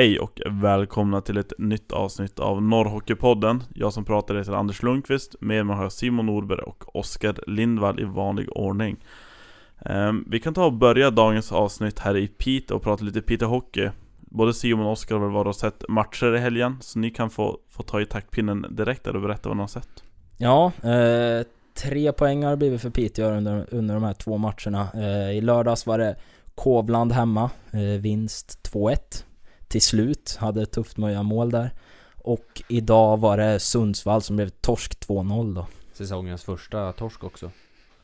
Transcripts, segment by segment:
Hej och välkomna till ett nytt avsnitt av Norrhockeypodden. Jag som pratar heter Anders Lundqvist, med mig har jag Simon Norberg och Oskar Lindvall i vanlig ordning. Ehm, vi kan ta och börja dagens avsnitt här i Piteå och prata lite Piteå Hockey. Både Simon och Oskar har väl varit och sett matcher i helgen, så ni kan få, få ta i taktpinnen direkt där och berätta vad ni har sett. Ja, eh, tre poäng har det blivit för Piteå under, under de här två matcherna. Eh, I lördags var det Kovland hemma, eh, vinst 2-1 till slut. Hade ett tufft mål där. Och idag var det Sundsvall som blev torsk 2-0 då. Säsongens första torsk också.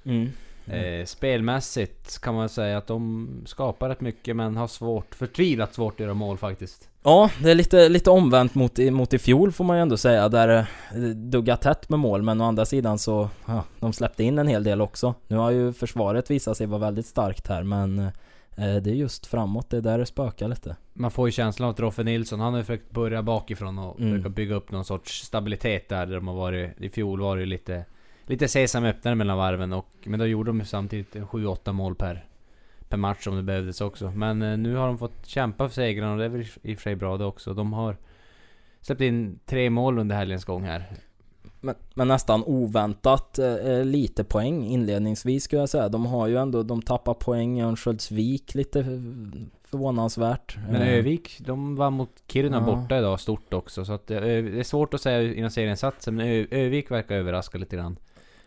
Mm. Eh, spelmässigt kan man säga att de skapar rätt mycket men har svårt, förtvivlat svårt att göra mål faktiskt. Ja, det är lite, lite omvänt mot, mot i fjol får man ju ändå säga, där det duggar tätt med mål, men å andra sidan så, ja, de släppte in en hel del också. Nu har ju försvaret visat sig vara väldigt starkt här, men eh, det är just framåt, det är där det spökar lite man får ju känslan av att Roffe Nilsson, han har ju försökt börja bakifrån och mm. försöka bygga upp någon sorts stabilitet där, där de har varit... I fjol var det ju lite... Lite sesam öppnare mellan varven och... Men då gjorde de ju samtidigt 7-8 mål per... Per match om det behövdes också. Men eh, nu har de fått kämpa för segrarna och det är väl i och för sig bra det också. De har... Släppt in tre mål under helgens gång här. Men, men, nästan oväntat eh, lite poäng inledningsvis skulle jag säga. De har ju ändå, de tappar poäng i Örnsköldsvik lite förvånansvärt. Men eh. Övik, de var mot Kiruna ja. borta idag stort också. Så att, eh, det är svårt att säga inom serieinsatsen, men Övik verkar överraska lite grann.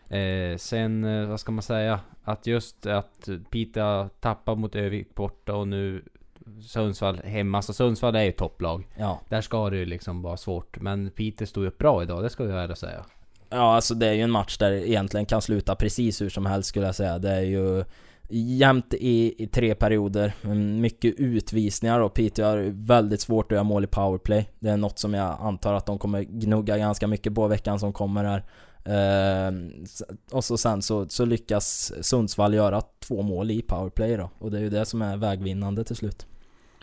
Eh, sen, eh, vad ska man säga? Att just att Pita tappar mot Övik borta och nu Sundsvall hemma. Så Sundsvall är ju topplag. Ja. Där ska det ju liksom vara svårt. Men Peter stod upp bra idag, det ska vi väl säga. Ja, alltså det är ju en match där det egentligen kan sluta precis hur som helst skulle jag säga. Det är ju jämnt i, i tre perioder. Mycket utvisningar och Piteå har väldigt svårt att göra mål i powerplay. Det är något som jag antar att de kommer gnugga ganska mycket på veckan som kommer här. Uh, och så sen så, så lyckas Sundsvall göra två mål i powerplay då. Och det är ju det som är vägvinnande till slut.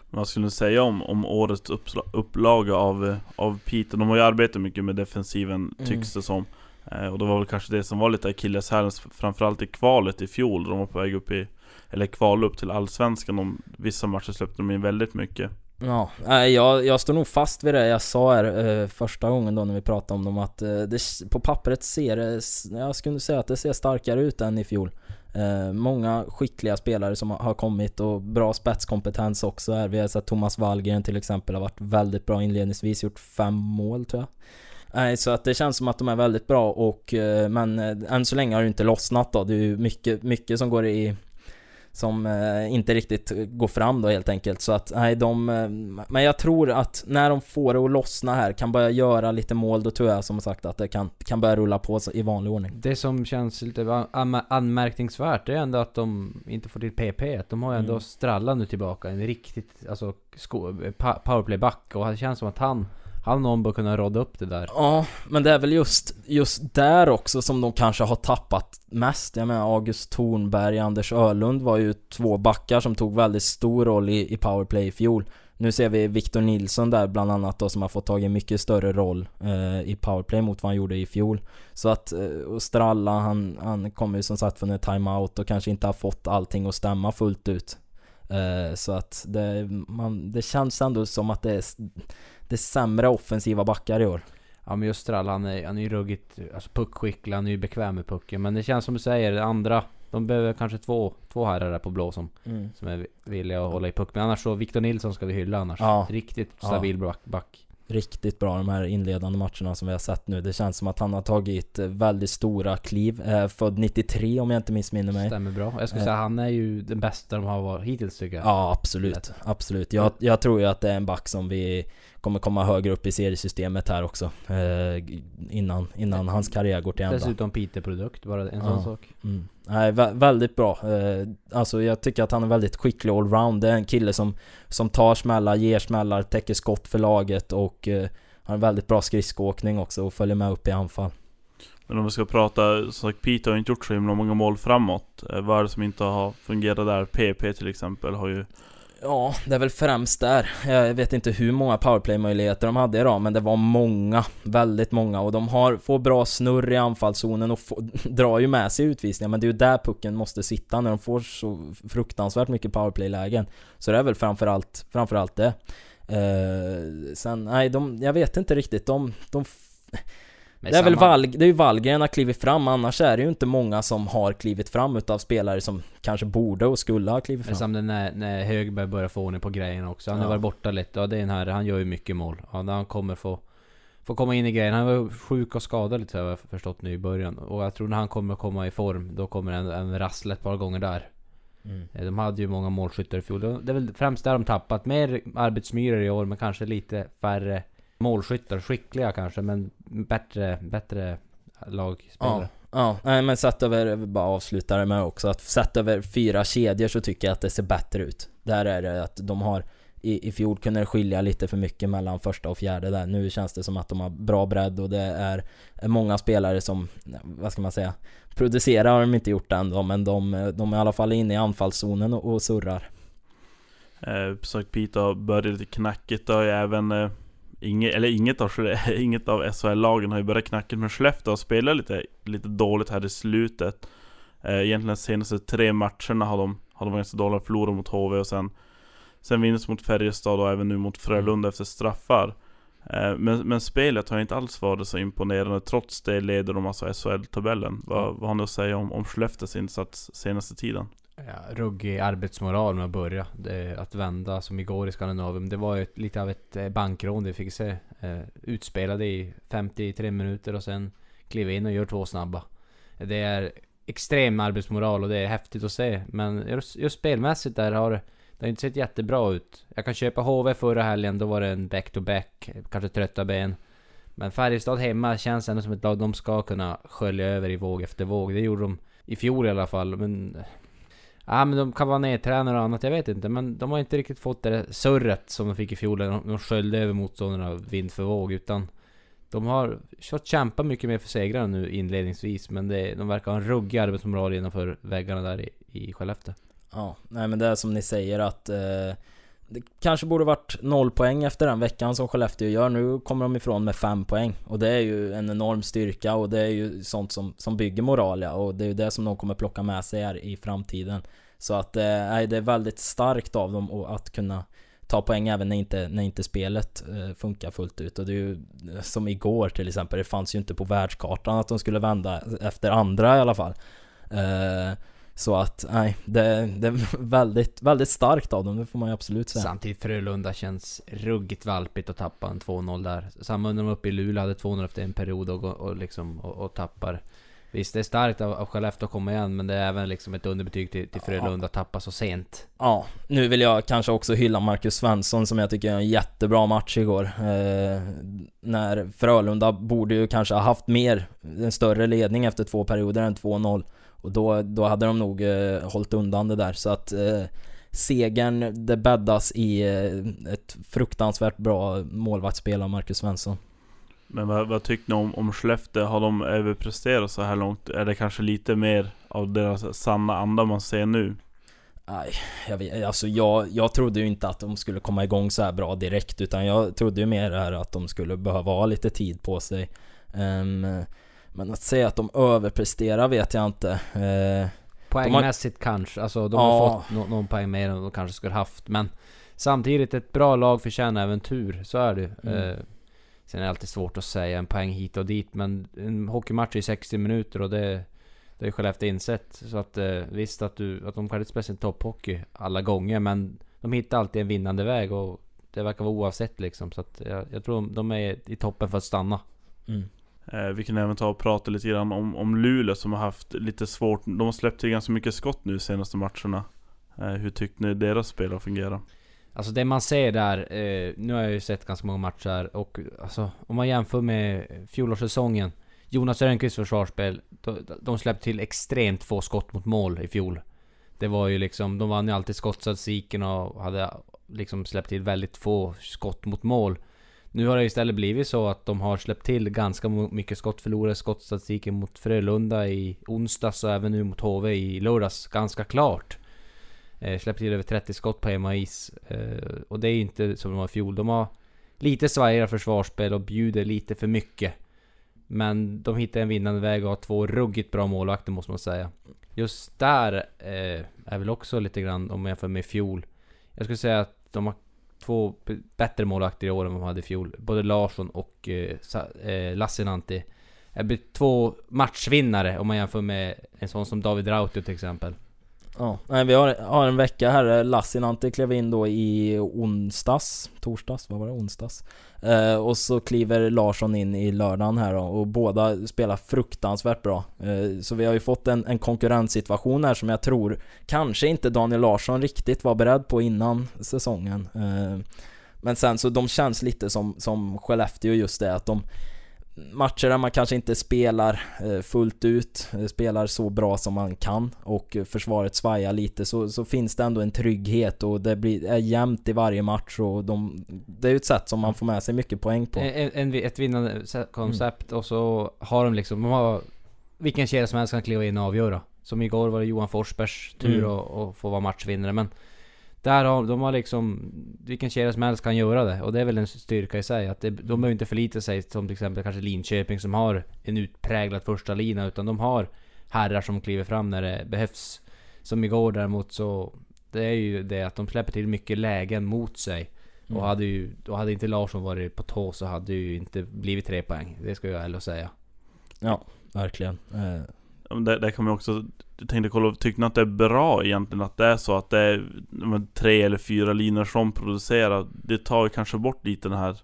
Vad skulle du säga om, om årets upplaga av, av Piteå? De har ju arbetat mycket med defensiven tycks mm. det som. Eh, och det var väl kanske det som var lite akilleshälen framförallt i kvalet i fjol de var på väg upp i Eller kval upp till Allsvenskan, de, vissa matcher släppte de in väldigt mycket Ja, jag, jag står nog fast vid det jag sa här eh, första gången då när vi pratade om dem att eh, det, på pappret ser det, jag skulle säga att det ser starkare ut än i fjol. Eh, många skickliga spelare som har kommit och bra spetskompetens också här. Vi har sett Thomas Wallgren till exempel har varit väldigt bra inledningsvis, gjort fem mål tror jag. Nej, så att det känns som att de är väldigt bra och men än så länge har det inte lossnat då. Det är ju mycket, mycket som går i som eh, inte riktigt går fram då helt enkelt. Så att nej, de... Eh, men jag tror att när de får det att lossna här, kan börja göra lite mål, då tror jag som sagt att det kan, kan börja rulla på i vanlig ordning. Det som känns lite anmärkningsvärt, är ändå att de inte får till PP. De har ju ändå mm. Stralla nu tillbaka, en riktigt, alltså powerplayback och det känns som att han han någon bör kunna råda upp det där. Ja, men det är väl just, just där också som de kanske har tappat mest. Jag menar August Thornberg, Anders Ölund var ju två backar som tog väldigt stor roll i, i powerplay i fjol. Nu ser vi Victor Nilsson där bland annat då som har fått tag i mycket större roll eh, i powerplay mot vad han gjorde i fjol. Så att, eh, och Stralla han, han kommer ju som sagt från en timeout och kanske inte har fått allting att stämma fullt ut. Eh, så att det, man, det känns ändå som att det är det sämre offensiva backar i år. Ja men just Strall, han är, han är ju ruggigt alltså puckskicklig, han är ju bekväm med pucken. Men det känns som du säger, det andra, de behöver kanske två, två herrar där på blå som, mm. som är villiga att hålla i puck. Men annars så, Victor Nilsson ska vi hylla annars. Ja. Riktigt stabil ja. back riktigt bra de här inledande matcherna som vi har sett nu. Det känns som att han har tagit väldigt stora kliv. Eh, född 93 om jag inte missminner mig. Stämmer bra. Jag skulle eh. säga han är ju den bästa de har varit hittills tycker jag. Ja absolut, absolut. Jag, jag tror ju att det är en back som vi kommer komma högre upp i seriesystemet här också. Eh, innan, innan hans karriär går till ända. Dessutom Peter-produkt, bara en ja. sån sak. Mm. Nej, vä väldigt bra. Eh, alltså jag tycker att han är väldigt skicklig allround. Det är en kille som, som tar smällar, ger smällar, täcker skott för laget och eh, har en väldigt bra skridskoåkning också och följer med upp i anfall. Men om vi ska prata, som sagt Peter har inte gjort så himla många mål framåt. Eh, vad är det som inte har fungerat där? PP till exempel har ju Ja, det är väl främst där. Jag vet inte hur många powerplay-möjligheter de hade idag, men det var många. Väldigt många. Och de har, får bra snurr i anfallszonen och får, drar ju med sig utvisningar, men det är ju där pucken måste sitta när de får så fruktansvärt mycket powerplay-lägen. Så det är väl framförallt, framförallt det. Eh, sen, nej de, jag vet inte riktigt, de, de det är väl samma- Val, det är ju Wallgren har klivit fram, annars är det ju inte många som har klivit fram utav spelare som kanske borde och skulle ha klivit fram. som när, när Högberg börjar få ordning på grejerna också. Han har Ja. varit borta lite. Ja, det är en här, han gör ju mycket mål. Ja, han kommer få, få komma in i grejen. Han var sjuk och skadad lite har jag förstått nu i början. Och jag tror när han kommer komma i form, då kommer en, en rassla ett par gånger där. Mm. Eh, De hade ju många målskyttar i fjol. Det är väl främst där de tappat. Mer arbetsmyror i år, men kanske lite färre målskyttar. Skickliga kanske, men bättre, bättre lagspelare. Ja, nej men sett över, bara avsluta det med också att sett över fyra kedjor så tycker jag att det ser bättre ut. Där är det att de har i, I fjol kunde det skilja lite för mycket mellan första och fjärde där. Nu känns det som att de har bra bredd och det är, många spelare som, vad ska man säga, producerar har de inte gjort än då, men de, de är i alla fall inne i anfallszonen och, och surrar. Eh, sagt Piteå började lite knackigt och även eh, inget, eller inget av, inget av SHL-lagen har ju börjat knackigt men Skellefteå har spelat lite, lite dåligt här i slutet. Eh, egentligen senaste tre matcherna har de, har de varit ganska dåliga, förlorat mot HV och sen Sen vinst mot Färjestad och även nu mot Frölunda efter straffar. Eh, men, men spelet har inte alls varit så imponerande. Trots det leder de alltså SHL-tabellen. Vad, vad har ni att säga om, om Skellefteås insats senaste tiden? Ja, ruggig arbetsmoral med att börja. Det, att vända som igår i Skandinavien. Det var ju ett, lite av ett eh, bankrån det fick se. Eh, utspelade i 53 minuter och sen kliva in och gör två snabba. Det är extrem arbetsmoral och det är häftigt att se. Men just, just spelmässigt där har det det har inte sett jättebra ut. Jag kan köpa HV förra helgen, då var det en back-to-back, kanske trötta ben. Men Färjestad hemma känns ändå som ett lag de ska kunna skölja över i våg efter våg. Det gjorde de i fjol i alla fall, men... Ja men de kan vara nedtränare och annat, jag vet inte. Men de har inte riktigt fått det där surret som de fick i fjol, när de- sköljde över motståndarna vind för våg. Utan de har fått kämpa mycket mer för segrarna nu inledningsvis. Men det, de verkar ha en ruggig arbetsmoral innanför väggarna där i, i Skellefteå. Ja, nej men det är som ni säger att eh, det kanske borde varit noll poäng efter den veckan som Skellefteå gör. Nu kommer de ifrån med fem poäng. Och det är ju en enorm styrka och det är ju sånt som, som bygger moral ja. Och det är ju det som de kommer plocka med sig här i framtiden. Så att eh, nej, det är väldigt starkt av dem att kunna ta poäng även när inte, när inte spelet eh, funkar fullt ut. Och det är ju eh, som igår till exempel. Det fanns ju inte på världskartan att de skulle vända efter andra i alla fall. Eh, så att, nej, det, det är väldigt, väldigt starkt av dem, det får man ju absolut säga. Samtidigt Frölunda känns ruggigt valpigt att tappa en 2-0 där. Samma när de uppe i Luleå hade 2-0 efter en period och, och, liksom, och, och tappar. Visst, det är starkt av, av Skellefteå att komma igen, men det är även liksom ett underbetyg till, till Frölunda att tappa så sent. Ja, nu vill jag kanske också hylla Marcus Svensson som jag tycker är en jättebra match igår. Eh, när Frölunda borde ju kanske ha haft mer, en större ledning efter två perioder än 2-0. Och då, då hade de nog eh, hållit undan det där. Så att eh, segern, det bäddas i eh, ett fruktansvärt bra målvaktsspel av Marcus Svensson. Men vad, vad tycker ni om, om Skellefteå? Har de överpresterat så här långt? Är det kanske lite mer av deras sanna anda man ser nu? Nej, jag vet, alltså jag, jag trodde ju inte att de skulle komma igång så här bra direkt utan jag trodde ju mer här att de skulle behöva ha lite tid på sig. Ehm, men att säga att de överpresterar vet jag inte. Uh, Poängmässigt kanske, alltså de Ja. har fått nå- någon poäng mer än de kanske skulle haft. Men samtidigt, ett bra lag förtjänar även tur, så är det. Mm. Eh, Sen är det alltid svårt att säga en poäng hit och dit, men en hockeymatch är 60 minuter och det, det har ju Skellefteå insett. Så att eh, visst att, du, att de kan inte spela sin topphockey alla gånger, men de hittar alltid en vinnande väg och det verkar vara oavsett liksom. Så att jag, jag tror de är i toppen för att stanna. mm. Eh, vi kan även ta och prata lite grann om, om Luleå som har haft lite svårt De har släppt till ganska mycket skott nu senaste matcherna eh, Hur tyckte ni deras spel har fungerat? Alltså det man ser där, eh, nu har jag ju sett ganska många matcher och alltså om man jämför med fjolårssäsongen Jonas Rönnqvists försvarsspel, de, de släppte till extremt få skott mot mål i fjol. Det var ju liksom, de vann ju alltid skottstatistiken och hade liksom släppt till väldigt få skott mot mål. Nu har det istället blivit så att de har släppt till ganska mycket skott, förlorade skottstatistiken mot Frölunda i onsdags och även nu mot HV i lördags, ganska klart. Eh, släppt till över 30 skott på hemmais. Eh, och det är inte som de var i fjol. De har lite svajigare försvarsspel och bjuder lite för mycket. Men de hittar en vinnande väg och har två ruggigt bra målvakter måste man säga. Just där eh, är väl också lite grann om man jämför med i fjol. Jag skulle säga att de har två bättre målvakter i år än vad de hade i fjol. Både Larsson och eh, eh, Lassinantti. Det blir två matchvinnare om man jämför med en sån som David Rautio till exempel. Ja, nej, vi har, har en vecka här. Lassinantti klev in då i onsdags, torsdags, vad var det? Onsdags. Eh, och så kliver Larsson in i lördagen här då, och båda spelar fruktansvärt bra. Eh, så vi har ju fått en, en konkurrenssituation här som jag tror kanske inte Daniel Larsson riktigt var beredd på innan säsongen. Eh, men sen så de känns lite som, som Skellefteå just det att de matcher där man kanske inte spelar eh, fullt ut, eh, spelar så bra som man kan och försvaret svajar lite så, så finns det ändå en trygghet och det blir, är jämnt i varje match och de, det är ju ett sätt som man får med sig mycket poäng på. En, en, ett vinnande koncept och så har de liksom, de har vilken kedja som helst kan kliva in och avgöra. Som igår var det Johan Forsbergs tur Mm. att att få vara matchvinnare men där har de har liksom, vilken kedja som helst kan göra det och det är väl en styrka i sig att det, de behöver inte förlita sig som till exempel kanske Linköping som har en utpräglad första lina utan de har herrar som kliver fram när det behövs. Som igår däremot så, det är ju det att de släpper till mycket lägen mot sig. Mm. Och hade ju, då hade inte Larsson varit på tå så hade det ju inte blivit tre poäng. Det ska jag ärligt säga. Ja, verkligen. Eh, Där, där kan man också, tänkte kolla, tycker ni att det är bra egentligen att det är så att det är tre eller fyra linor som producerar? Det tar ju kanske bort lite den här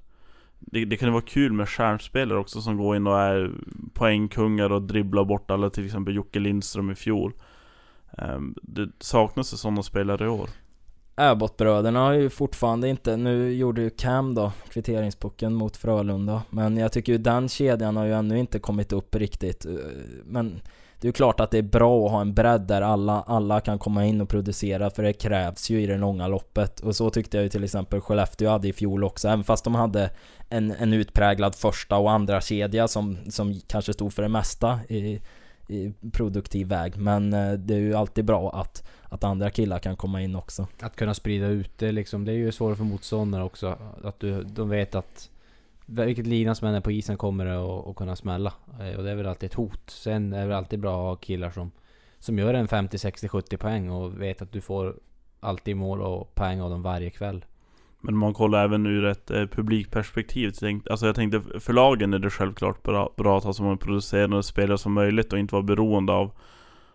det, det kan ju vara kul med stjärnspelare också som går in och är poängkungar och dribblar bort alla, till exempel Jocke Lindström i fjol. Ehm, det saknas ju sådana spelare i år. Abbott-bröderna har ju fortfarande inte, nu gjorde ju Cam då kvitteringspucken mot Frölunda Men jag tycker ju den kedjan har ju ännu inte kommit upp riktigt eh, Men det är ju klart att det är bra att ha en bredd där alla, alla kan komma in och producera för det krävs ju i det långa loppet. Och så tyckte jag ju till exempel Skellefteå hade i fjol också Även fast de hade en, en utpräglad första och andra kedja som, som kanske stod för det mesta i, i produktiv väg. Men eh, det är ju alltid bra att, att andra killar kan komma in också. Att kunna sprida ut det liksom, det är ju svårare för motståndare också. Att du, de vet att vilket lina som än är på isen kommer det att, att kunna smälla. Eh, och det är väl alltid ett hot. Sen är det väl alltid bra att ha killar som, som gör en 50, 60, 70 poäng och vet att du får alltid mål och poäng av dem varje kväll. Men om man kollar även ur ett eh, publikperspektiv, så tänk, alltså jag tänkte för lagen är det självklart bra, bra att ha så många producerande spelare som möjligt och inte vara beroende av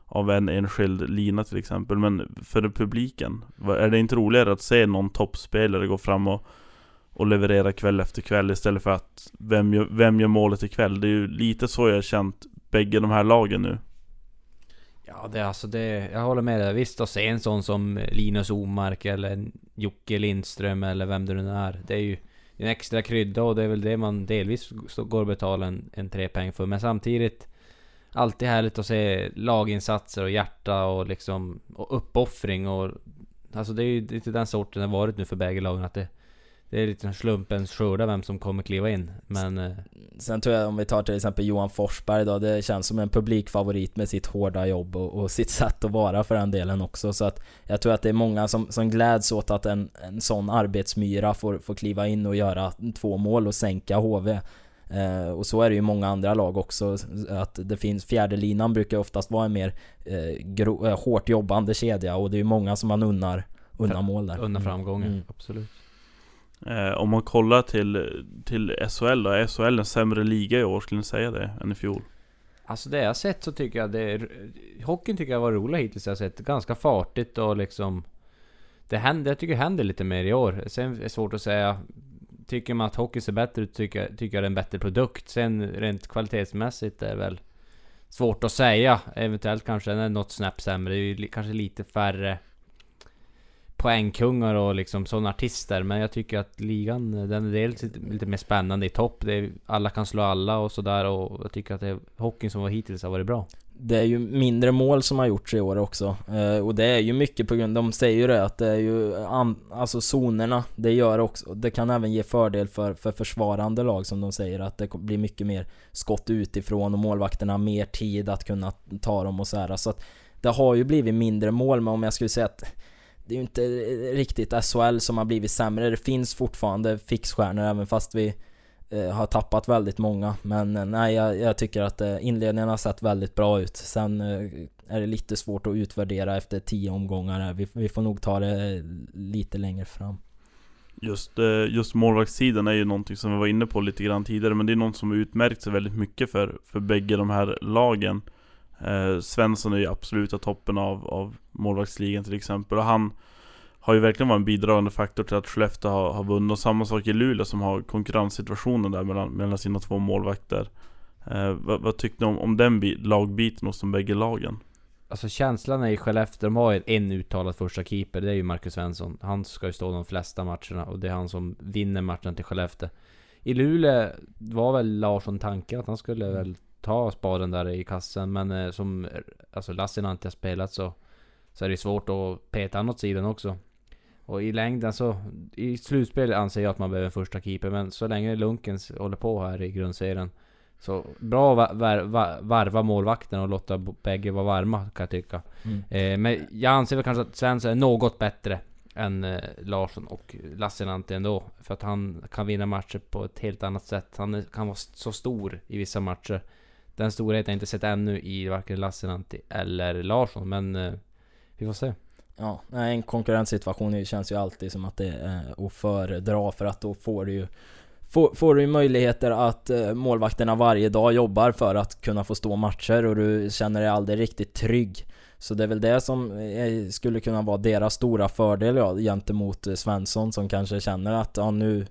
av en enskild lina till exempel Men för publiken, är det inte roligare att se någon toppspelare gå fram och, och leverera kväll efter kväll istället för att vem gör, vem gör målet ikväll? Det är ju lite så jag har känt bägge de här lagen nu Ja, det är alltså det... Jag håller med dig. Visst att se en sån som Linus Omark eller Jocke Lindström eller vem det nu är. Det är ju en extra krydda och det är väl det man delvis går och betalar en, en trepeng för. Men samtidigt Alltid härligt att se laginsatser och hjärta och liksom och uppoffring och Alltså det är ju lite den sorten det har varit nu för bägge lagen att det det är lite slumpens skörda vem som kommer kliva in men eh, Sen tror jag om vi tar till exempel Johan Forsberg då, det känns som en publikfavorit med sitt hårda jobb och, och sitt sätt att vara för den delen också. Så att jag tror att det är många som, som gläds åt att en, en sån arbetsmyra får, får kliva in och göra två mål och sänka HV. Eh, och så är det ju i många andra lag också, att det finns, fjärdelinan brukar oftast vara en mer eh, gro, eh, hårt jobbande kedja och det är ju många som man unnar, unnar mål där. undan framgången. Mm. Absolut eh, Om man kollar till, till SHL då, är SHL en sämre liga i år skulle ni säga det, än i fjol? Alltså det jag har sett så tycker jag det Hockeyn tycker jag var rolig hittills jag har sett. Ganska fartigt och liksom Det händer, jag tycker det händer lite mer i år. Sen är det svårt att säga Tycker man att hockey ser bättre ut tycker, jag- tycker jag det är en bättre produkt. Sen rent kvalitetsmässigt är det väl Svårt att säga. Eventuellt kanske den är något snäpp sämre. Det är ju li- kanske lite färre Poängkungar och liksom sådana artister. Men jag tycker att ligan, den är dels lite, lite mer spännande i topp. Det är, alla kan slå alla och sådär. Och jag tycker att det, hockeyn som var hittills har varit bra. Det är ju mindre mål som har gjorts i år också. Eh, och det är ju mycket på grund, de säger ju det att det är ju, an, alltså zonerna, det gör också, det kan även ge fördel för, för försvarande lag som de säger att det blir mycket mer skott utifrån och målvakterna har mer tid att kunna ta dem och så här. Så att det har ju blivit mindre mål, men om jag skulle säga att det är ju inte riktigt SHL som har blivit sämre. Det finns fortfarande fixstjärnor även fast vi eh, har tappat väldigt många. Men eh, nej, jag, jag tycker att eh, inledningen har sett väldigt bra ut. Sen eh, är det lite svårt att utvärdera efter tio omgångar. här. Vi, vi får nog ta det eh, lite längre fram. Just, eh, just målvaktssidan är ju någonting som vi var inne på lite grann tidigare Men det är något som har utmärkt sig väldigt mycket för, för bägge de här lagen eh, Svensson är ju absoluta toppen av, av målvaktsligan till exempel Och han har ju verkligen varit en bidragande faktor till att Skellefteå har, har vunnit Och samma sak i Luleå som har konkurrenssituationen där mellan, mellan sina två målvakter eh, vad, vad tyckte ni om, om den bi- lagbiten hos de bägge lagen? Alltså känslan är i Skellefteå, de har ju en uttalad första keeper, det är ju Marcus Svensson. Han ska ju stå de flesta matcherna och det är han som vinner matchen till Skellefteå. I Luleå var väl Larsson tanken att han skulle väl ta spaden där i kassen, men eh, som alltså Lassinantti har spelat så, så är det svårt att peta han åt sidan också. Och i längden så, i slutspel anser jag att man behöver en första keeper, men så länge Lunkens håller på här i grundserien så bra att var, var, varva målvakten och låta bägge vara varma kan jag tycka. Mm. Eh, men jag anser väl kanske att Svensson är något bättre än eh, Larsson och Lassinantti ändå. För att han kan vinna matcher på ett helt annat sätt. Han är, kan vara så stor i vissa matcher. Den storheten har jag inte sett ännu i varken Lassinantti eller Larsson, men eh, vi får se. Ja, en konkurrenssituation känns ju alltid som att det är att föredra för att då får du ju Får, får du möjligheter att eh, målvakterna varje dag jobbar för att kunna få stå matcher och du känner dig aldrig riktigt trygg. Så det är väl det som eh, skulle kunna vara deras stora fördel ja, gentemot Svensson som kanske känner att ja, nu,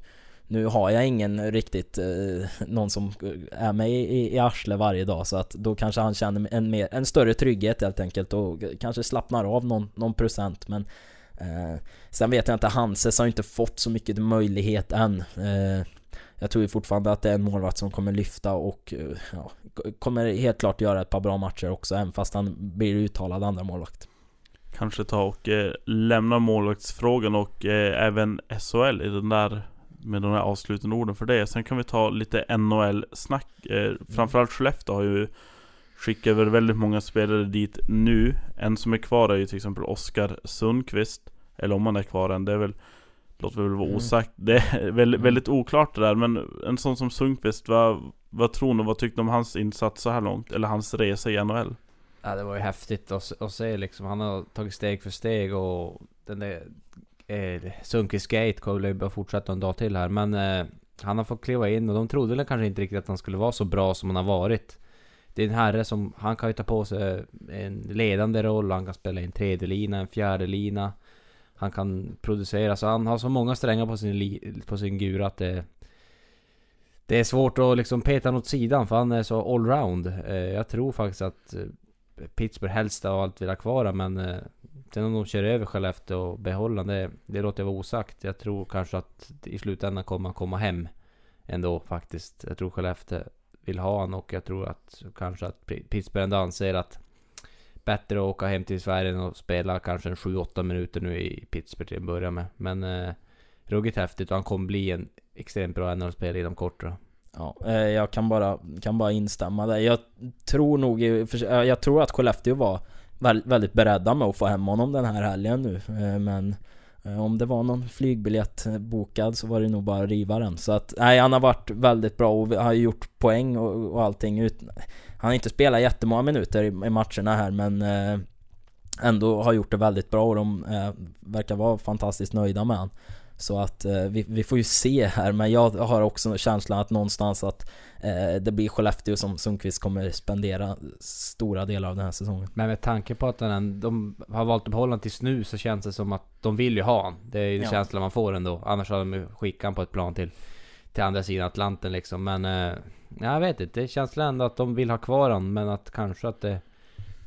nu har jag ingen riktigt, eh, någon som eh, är mig i, i arsle varje dag så att då kanske han känner en, mer, en större trygghet helt enkelt och kanske slappnar av någon, någon procent. Men eh, Sen vet jag inte, Hanses har ju inte fått så mycket möjlighet än. Eh, Jag tror ju fortfarande att det är en målvakt som kommer lyfta och eh, ja, kommer helt klart göra ett par bra matcher också även fast han blir uttalad andra målvakt. Kanske ta och eh, lämna målvaktsfrågan och eh, även SHL i den där med de här avslutande orden för det. Sen kan vi ta lite NHL-snack. Eh, framförallt Skellefteå har ju skickat över väldigt många spelare dit nu. En som är kvar är ju till exempel Oskar Sundqvist. Eller om han är kvar än, det är väl Låter väl vara Mm. osagt. Det är väldigt, Mm. väldigt oklart det där men en sån som Sundqvist, vad, vad tror ni? Vad tyckte ni om hans insats så här långt? Eller hans resa i NHL? Ja, det var ju häftigt att se liksom. Han har tagit steg för steg och den där eh, Sundqvist Gate kommer ju bara fortsätta en dag till här. Men eh, han har fått kliva in och de trodde väl kanske inte riktigt att han skulle vara så bra som han har varit. Det är en herre som, han kan ju ta på sig en ledande roll, han kan spela i en tredje lina, en fjärde lina. Han kan producera, så han har så många strängar på sin, li, på sin gura att det det är svårt att liksom peta honom åt sidan för han är så allround. Eh, jag tror faktiskt att eh, Pittsburgh helst av allt vill ha kvar honom, men eh, sen om de kör över Skellefteå och behåller honom, det, det låter jag vara osagt. Jag tror kanske att i slutändan kommer han komma hem ändå faktiskt. Jag tror Skellefteå vill ha honom och jag tror att kanske att Pittsburgh ändå anser att bättre att åka hem till Sverige än att spela kanske en 7-8 minuter nu i Pittsburgh till att börja med. Men eh, ruggigt häftigt och han kommer bli en extremt bra NHL-spelare inom kort då. Ja, eh, jag kan bara, kan bara instämma där. Jag tror nog, jag tror att Skellefteå var väldigt beredda med att få hem honom den här helgen nu. Eh, men eh, om det var någon flygbiljett bokad så var det nog bara att riva den. Så att, nej han har varit väldigt bra och har gjort poäng och, och allting. Ut, han har inte spelat jättemånga minuter i, i matcherna här men eh, ändå har gjort det väldigt bra och de eh, verkar vara fantastiskt nöjda med han. Så att eh, vi, vi får ju se här men jag har också känslan att någonstans att eh, det blir Skellefteå som Sundqvist kommer spendera stora delar av den här säsongen. Men med tanke på att den, de har valt att behålla tills nu så känns det som att de vill ju ha han. Det är ju Ja. känslan man får ändå. Annars hade de ju skickat han på ett plan till, till andra sidan Atlanten liksom. Men eh, jag vet inte. Det känns ändå att de vill ha kvar han men att kanske att det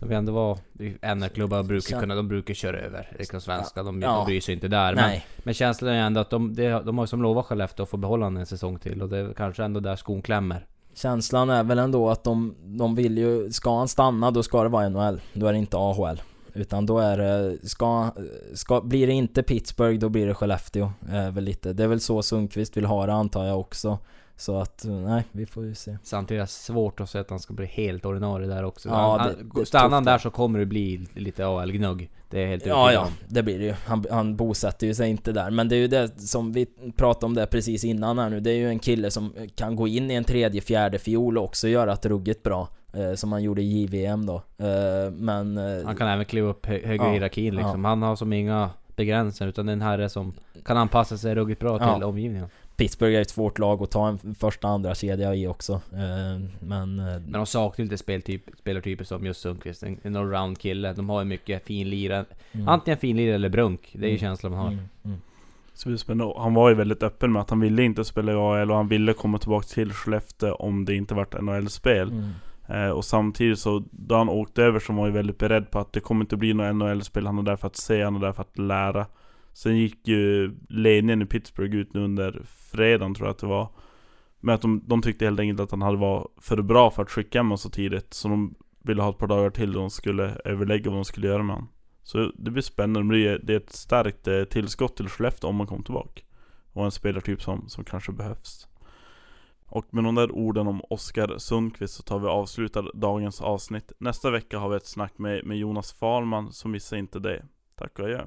de vill ändå vara... NR-klubbar brukar kunna, de brukar köra över liksom svenska, de, Ja. de bryr sig inte där. Men, Nej, men känslan är ändå att de, de, har som lovat Skellefteå att få behålla en säsong till och det är kanske ändå där skon klämmer. känslan är väl ändå att de, de vill ju, ska han stanna då ska det vara NHL. Då är det inte AHL. Utan då är det, ska, ska, blir det inte Pittsburgh då blir det Skellefteå. Är väl lite, det är väl så Sundqvist vill ha det antar jag också. Så att, nej, vi får ju se. Samtidigt är det svårt att säga att han ska bli helt ordinarie där också. Ja, han, det- han, det är stannar han där så kommer det bli lite AL-gnugg. Det är helt Ja, ja, det blir det ju. Han, han bosätter ju sig inte där. Men det är ju det som vi pratade om det precis innan här nu. Det är ju en kille som kan gå in i en tredje, fjärde fiol och också göra ett ruggigt bra. Eh, som han gjorde i JVM då. Eh, men... Eh, Han kan även kliva upp hö högre i Ja, hierarkin liksom. Han har som inga begränsad utan det är en herre som kan anpassa sig ruggigt bra Ja. till omgivningen. Pittsburgh är ett svårt lag att ta en första andra kedja i också. Eh, men... eh, Men de saknar lite speltyp, spelartyper som just Sundqvist, en, en allround kille. De har ju mycket fin lira. mm. Antingen fin lira eller brunk, det är ju Mm. känslan man har. Mm, mm. Spännande. Han var ju väldigt öppen med att han ville inte spela i AL och han ville komma tillbaka till Skellefteå om det inte vart NHL-spel. Mm. Eh, och samtidigt så, då han åkte över så var han ju väldigt beredd på att det kommer inte bli något NHL-spel. Han är där för att se, han är där för att lära. Sen gick ju ledningen i Pittsburgh ut nu under fredagen tror jag att det var. Men att de, de tyckte helt enkelt att han hade varit för bra för att skicka honom så tidigt. Så de ville ha ett par dagar till då de skulle överlägga vad de skulle göra med honom. Så det blir spännande, det blir- det är ett starkt eh, tillskott till Skellefteå om man kommer tillbaka. Och en spelartyp som, som kanske behövs. Och med de där orden om Oskar Sundqvist så tar vi och avslutar dagens avsnitt. Nästa vecka har vi ett snack med, med Jonas Fahlman, så missa inte det. Tack och adjö.